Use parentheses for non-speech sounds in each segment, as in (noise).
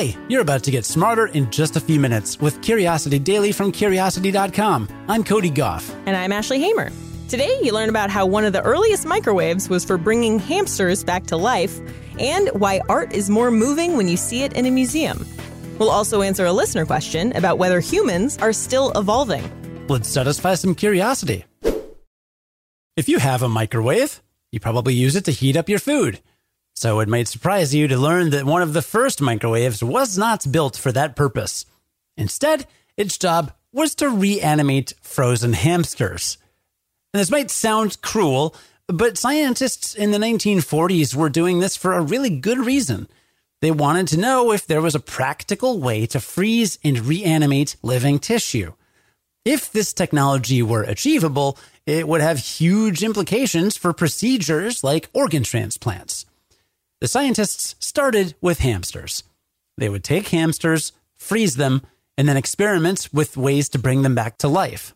Hi, you're about to get smarter in just a few minutes with Curiosity Daily from Curiosity.com. I'm Cody Goff. And I'm Ashley Hamer. Today, you learn about how one of the earliest microwaves was for bringing hamsters back to life and why art is more moving when you see it in a museum. We'll also answer a listener question about whether humans are still evolving. Let's satisfy some curiosity. If you have a microwave, you probably use it to heat up your food. So it might surprise you to learn that one of the first microwaves was not built for that purpose. Instead, its job was to reanimate frozen hamsters. And this might sound cruel, but scientists in the 1940s were doing this for a really good reason. They wanted to know if there was a practical way to freeze and reanimate living tissue. If this technology were achievable, it would have huge implications for procedures like organ transplants. The scientists started with hamsters. They would take hamsters, freeze them, and then experiment with ways to bring them back to life.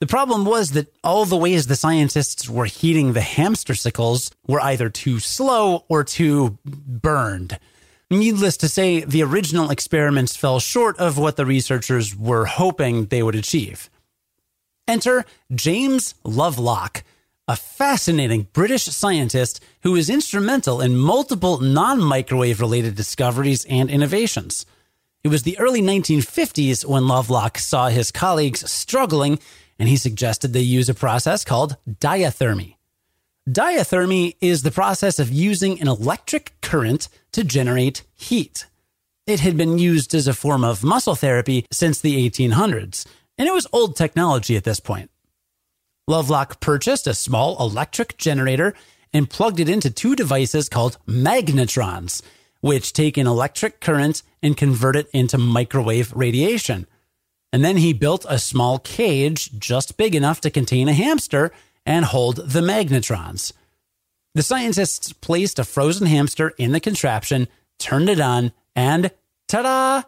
The problem was that all the ways the scientists were heating the hamster sickles were either too slow or too burned. Needless to say, the original experiments fell short of what the researchers were hoping they would achieve. Enter James Lovelock, a fascinating British scientist who was instrumental in multiple non microwave related discoveries and innovations. It was the early 1950s when Lovelock saw his colleagues struggling and he suggested they use a process called diathermy. Diathermy is the process of using an electric current to generate heat. It had been used as a form of muscle therapy since the 1800s, and it was old technology at this point. Lovelock purchased a small electric generator and plugged it into two devices called magnetrons, which take an electric current and convert it into microwave radiation. And then he built a small cage just big enough to contain a hamster and hold the magnetrons. The scientists placed a frozen hamster in the contraption, turned it on, and ta da!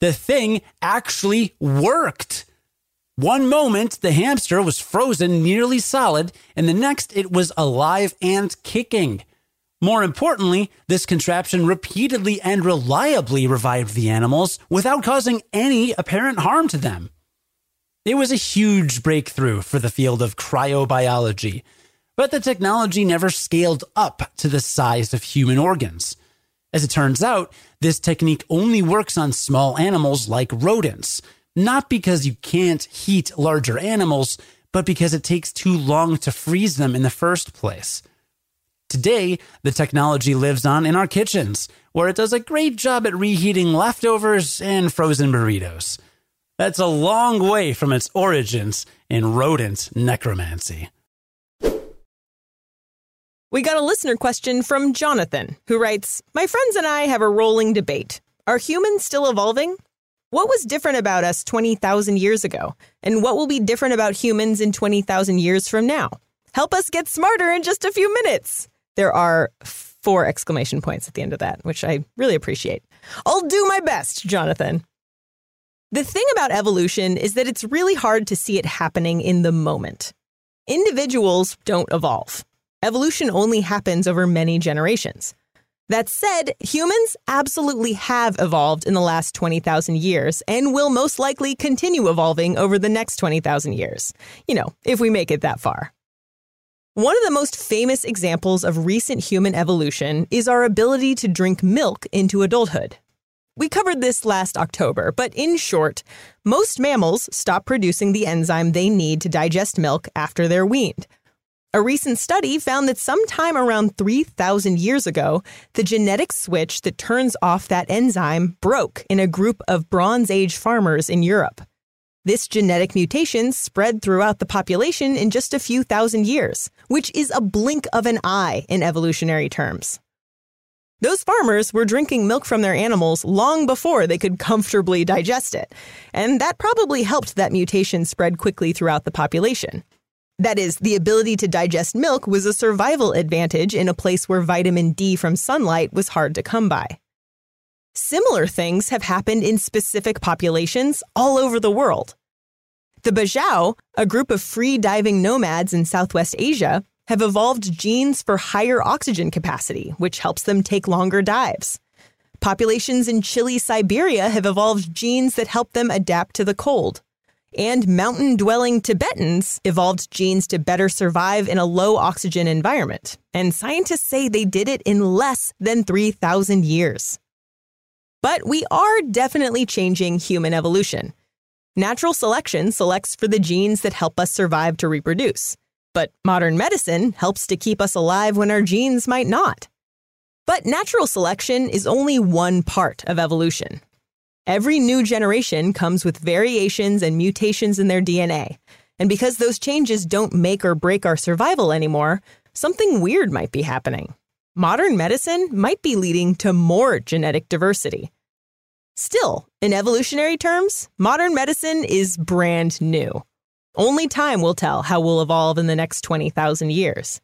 The thing actually worked. One moment, the hamster was frozen nearly solid, and the next, it was alive and kicking. More importantly, this contraption repeatedly and reliably revived the animals without causing any apparent harm to them. It was a huge breakthrough for the field of cryobiology, but the technology never scaled up to the size of human organs. As it turns out, this technique only works on small animals like rodents, not because you can't heat larger animals, but because it takes too long to freeze them in the first place. Today, the technology lives on in our kitchens, where it does a great job at reheating leftovers and frozen burritos. That's a long way from its origins in rodent necromancy. We got a listener question from Jonathan, who writes My friends and I have a rolling debate. Are humans still evolving? What was different about us 20,000 years ago? And what will be different about humans in 20,000 years from now? Help us get smarter in just a few minutes. There are four exclamation points at the end of that, which I really appreciate. I'll do my best, Jonathan. The thing about evolution is that it's really hard to see it happening in the moment. Individuals don't evolve. Evolution only happens over many generations. That said, humans absolutely have evolved in the last 20,000 years and will most likely continue evolving over the next 20,000 years. You know, if we make it that far. One of the most famous examples of recent human evolution is our ability to drink milk into adulthood. We covered this last October, but in short, most mammals stop producing the enzyme they need to digest milk after they're weaned. A recent study found that sometime around 3,000 years ago, the genetic switch that turns off that enzyme broke in a group of Bronze Age farmers in Europe. This genetic mutation spread throughout the population in just a few thousand years, which is a blink of an eye in evolutionary terms. Those farmers were drinking milk from their animals long before they could comfortably digest it, and that probably helped that mutation spread quickly throughout the population. That is, the ability to digest milk was a survival advantage in a place where vitamin D from sunlight was hard to come by. Similar things have happened in specific populations all over the world. The Bajau, a group of free diving nomads in Southwest Asia, have evolved genes for higher oxygen capacity, which helps them take longer dives. Populations in chilly, Siberia have evolved genes that help them adapt to the cold. And mountain dwelling Tibetans evolved genes to better survive in a low oxygen environment. And scientists say they did it in less than 3,000 years. But we are definitely changing human evolution. Natural selection selects for the genes that help us survive to reproduce. But modern medicine helps to keep us alive when our genes might not. But natural selection is only one part of evolution. Every new generation comes with variations and mutations in their DNA. And because those changes don't make or break our survival anymore, something weird might be happening. Modern medicine might be leading to more genetic diversity. Still, in evolutionary terms, modern medicine is brand new. Only time will tell how we'll evolve in the next 20,000 years.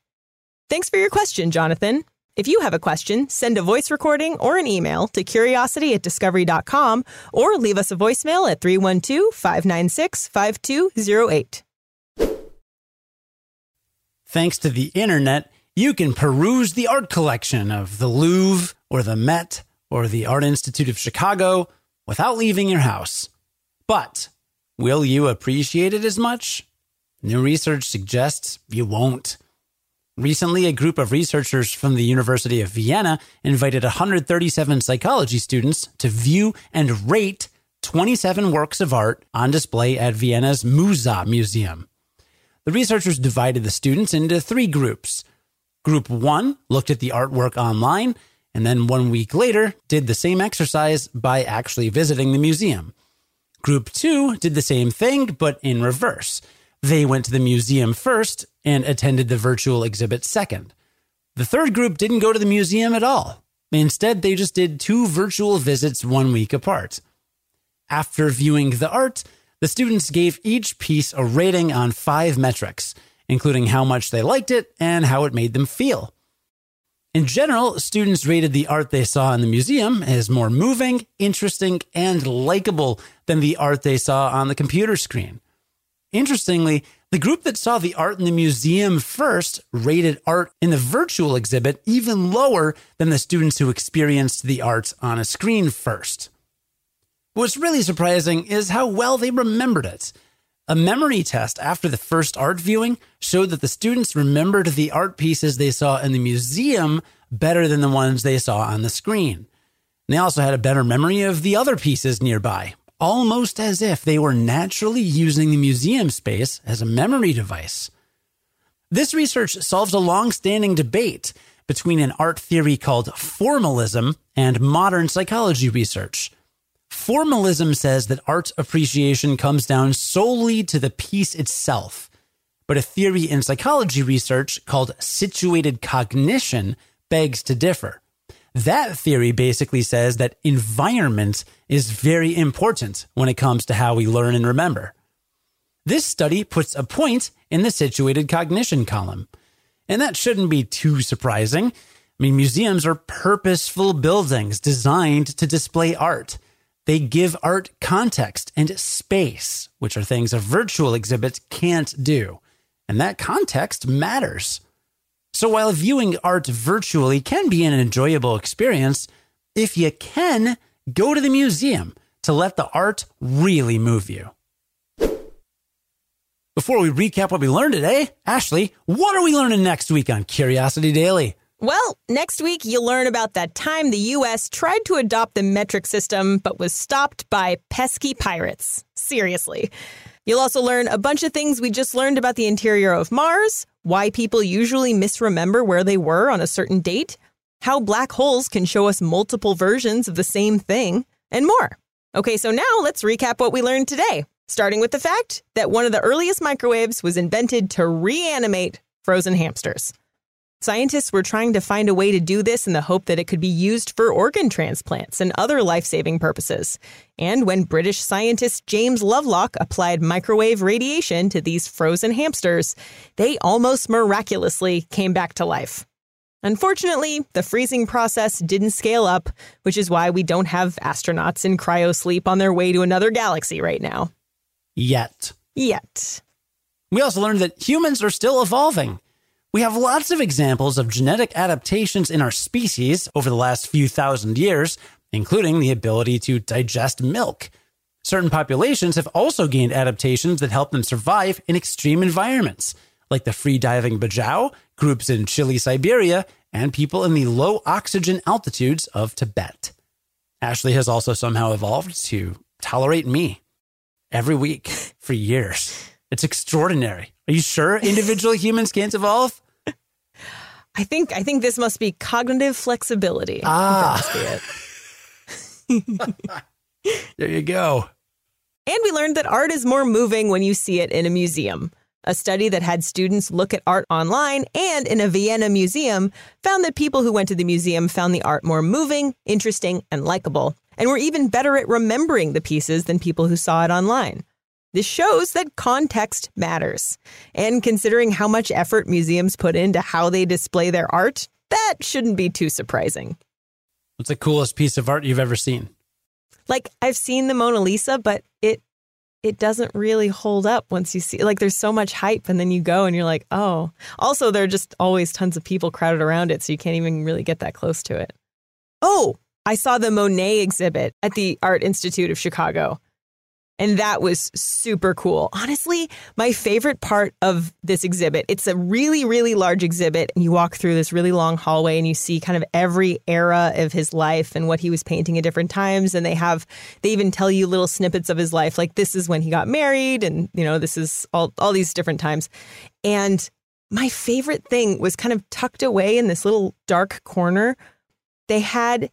Thanks for your question, Jonathan. If you have a question, send a voice recording or an email to curiosity at discovery.com or leave us a voicemail at 312 596 5208. Thanks to the internet, you can peruse the art collection of the Louvre or the Met or the Art Institute of Chicago without leaving your house. But will you appreciate it as much? New research suggests you won't. Recently, a group of researchers from the University of Vienna invited 137 psychology students to view and rate 27 works of art on display at Vienna's Musa Museum. The researchers divided the students into three groups. Group one looked at the artwork online, and then one week later did the same exercise by actually visiting the museum. Group two did the same thing, but in reverse. They went to the museum first and attended the virtual exhibit second. The third group didn't go to the museum at all. Instead, they just did two virtual visits one week apart. After viewing the art, the students gave each piece a rating on five metrics, including how much they liked it and how it made them feel. In general, students rated the art they saw in the museum as more moving, interesting, and likable than the art they saw on the computer screen. Interestingly, the group that saw the art in the museum first rated art in the virtual exhibit even lower than the students who experienced the art on a screen first. What's really surprising is how well they remembered it. A memory test after the first art viewing showed that the students remembered the art pieces they saw in the museum better than the ones they saw on the screen. They also had a better memory of the other pieces nearby, almost as if they were naturally using the museum space as a memory device. This research solves a long standing debate between an art theory called formalism and modern psychology research. Formalism says that art appreciation comes down solely to the piece itself, but a theory in psychology research called situated cognition begs to differ. That theory basically says that environment is very important when it comes to how we learn and remember. This study puts a point in the situated cognition column. And that shouldn't be too surprising. I mean, museums are purposeful buildings designed to display art. They give art context and space, which are things a virtual exhibit can't do. And that context matters. So while viewing art virtually can be an enjoyable experience, if you can, go to the museum to let the art really move you. Before we recap what we learned today, Ashley, what are we learning next week on Curiosity Daily? Well, next week you'll learn about that time the US tried to adopt the metric system but was stopped by pesky pirates. Seriously. You'll also learn a bunch of things we just learned about the interior of Mars, why people usually misremember where they were on a certain date, how black holes can show us multiple versions of the same thing, and more. Okay, so now let's recap what we learned today, starting with the fact that one of the earliest microwaves was invented to reanimate frozen hamsters. Scientists were trying to find a way to do this in the hope that it could be used for organ transplants and other life saving purposes. And when British scientist James Lovelock applied microwave radiation to these frozen hamsters, they almost miraculously came back to life. Unfortunately, the freezing process didn't scale up, which is why we don't have astronauts in cryosleep on their way to another galaxy right now. Yet. Yet. We also learned that humans are still evolving. We have lots of examples of genetic adaptations in our species over the last few thousand years, including the ability to digest milk. Certain populations have also gained adaptations that help them survive in extreme environments, like the free diving Bajau, groups in chilly, Siberia, and people in the low oxygen altitudes of Tibet. Ashley has also somehow evolved to tolerate me every week for years. It's extraordinary. Are you sure individual (laughs) humans can't evolve? I think I think this must be cognitive flexibility. Ah. That must be it. (laughs) There you go. And we learned that art is more moving when you see it in a museum. A study that had students look at art online and in a Vienna museum found that people who went to the museum found the art more moving, interesting, and likable, and were even better at remembering the pieces than people who saw it online. This shows that context matters. And considering how much effort museums put into how they display their art, that shouldn't be too surprising. What's the coolest piece of art you've ever seen? Like I've seen the Mona Lisa, but it it doesn't really hold up once you see like there's so much hype and then you go and you're like, "Oh." Also, there are just always tons of people crowded around it, so you can't even really get that close to it. Oh, I saw the Monet exhibit at the Art Institute of Chicago. And that was super cool. Honestly, my favorite part of this exhibit, it's a really, really large exhibit. And you walk through this really long hallway and you see kind of every era of his life and what he was painting at different times. And they have, they even tell you little snippets of his life. Like this is when he got married and, you know, this is all, all these different times. And my favorite thing was kind of tucked away in this little dark corner. They had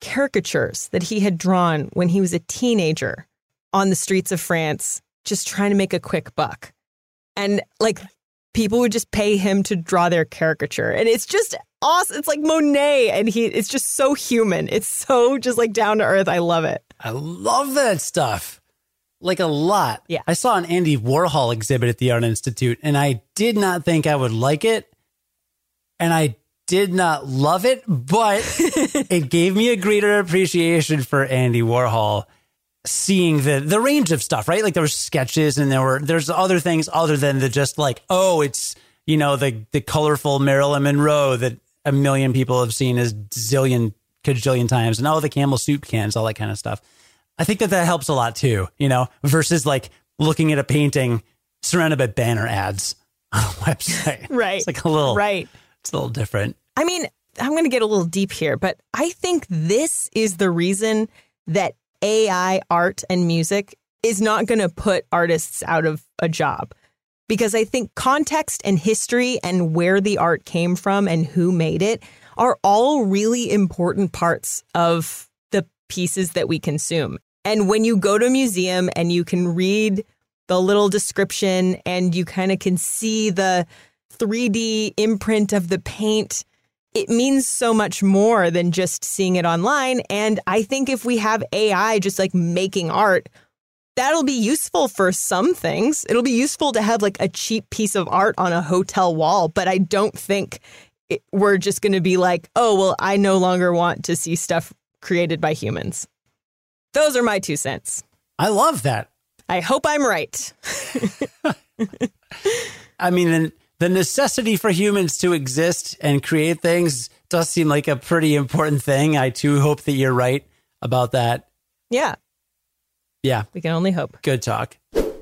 caricatures that he had drawn when he was a teenager on the streets of France, just trying to make a quick buck. And like people would just pay him to draw their caricature. And it's just awesome. It's like Monet and he it's just so human. It's so just like down to earth. I love it. I love that stuff. Like a lot. Yeah. I saw an Andy Warhol exhibit at the Art Institute and I did not think I would like it. And I did not love it, but (laughs) it gave me a greater appreciation for Andy Warhol seeing the the range of stuff, right? Like there were sketches and there were there's other things other than the just like, oh, it's you know, the the colorful Marilyn Monroe that a million people have seen a zillion cajillion times and all the Campbell soup cans, all that kind of stuff. I think that that helps a lot too, you know, versus like looking at a painting surrounded by banner ads (laughs) on a website. (laughs) Right. It's like a little Right. It's a little different. I mean, I'm going to get a little deep here, but I think this is the reason that AI art and music is not going to put artists out of a job. Because I think context and history and where the art came from and who made it are all really important parts of the pieces that we consume. And when you go to a museum and you can read the little description and you kind of can see the 3D imprint of the paint, it means so much more than just seeing it online. And I think if we have AI just like making art, that'll be useful for some things. It'll be useful to have like a cheap piece of art on a hotel wall, but I don't think it, we're just going to be like, oh, well, I no longer want to see stuff created by humans. Those are my two cents. I love that. I hope I'm right. (laughs) I mean, the necessity for humans to exist and create things does seem like a pretty important thing. I too hope that you're right about that. Yeah, Yeah, we can only hope. good talk.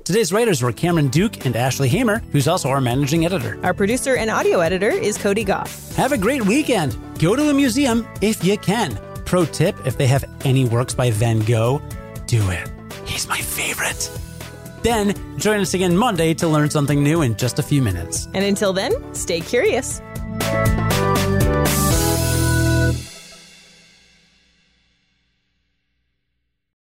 Today's writers were Cameron Duke and Ashley Hamer, who's also our managing editor. Our producer and audio editor is Cody Goff. Have a great weekend. Go to a museum if you can. Pro tip if they have any works by Van Gogh, do it. He's my favorite. Then join us again Monday to learn something new in just a few minutes. And until then, stay curious.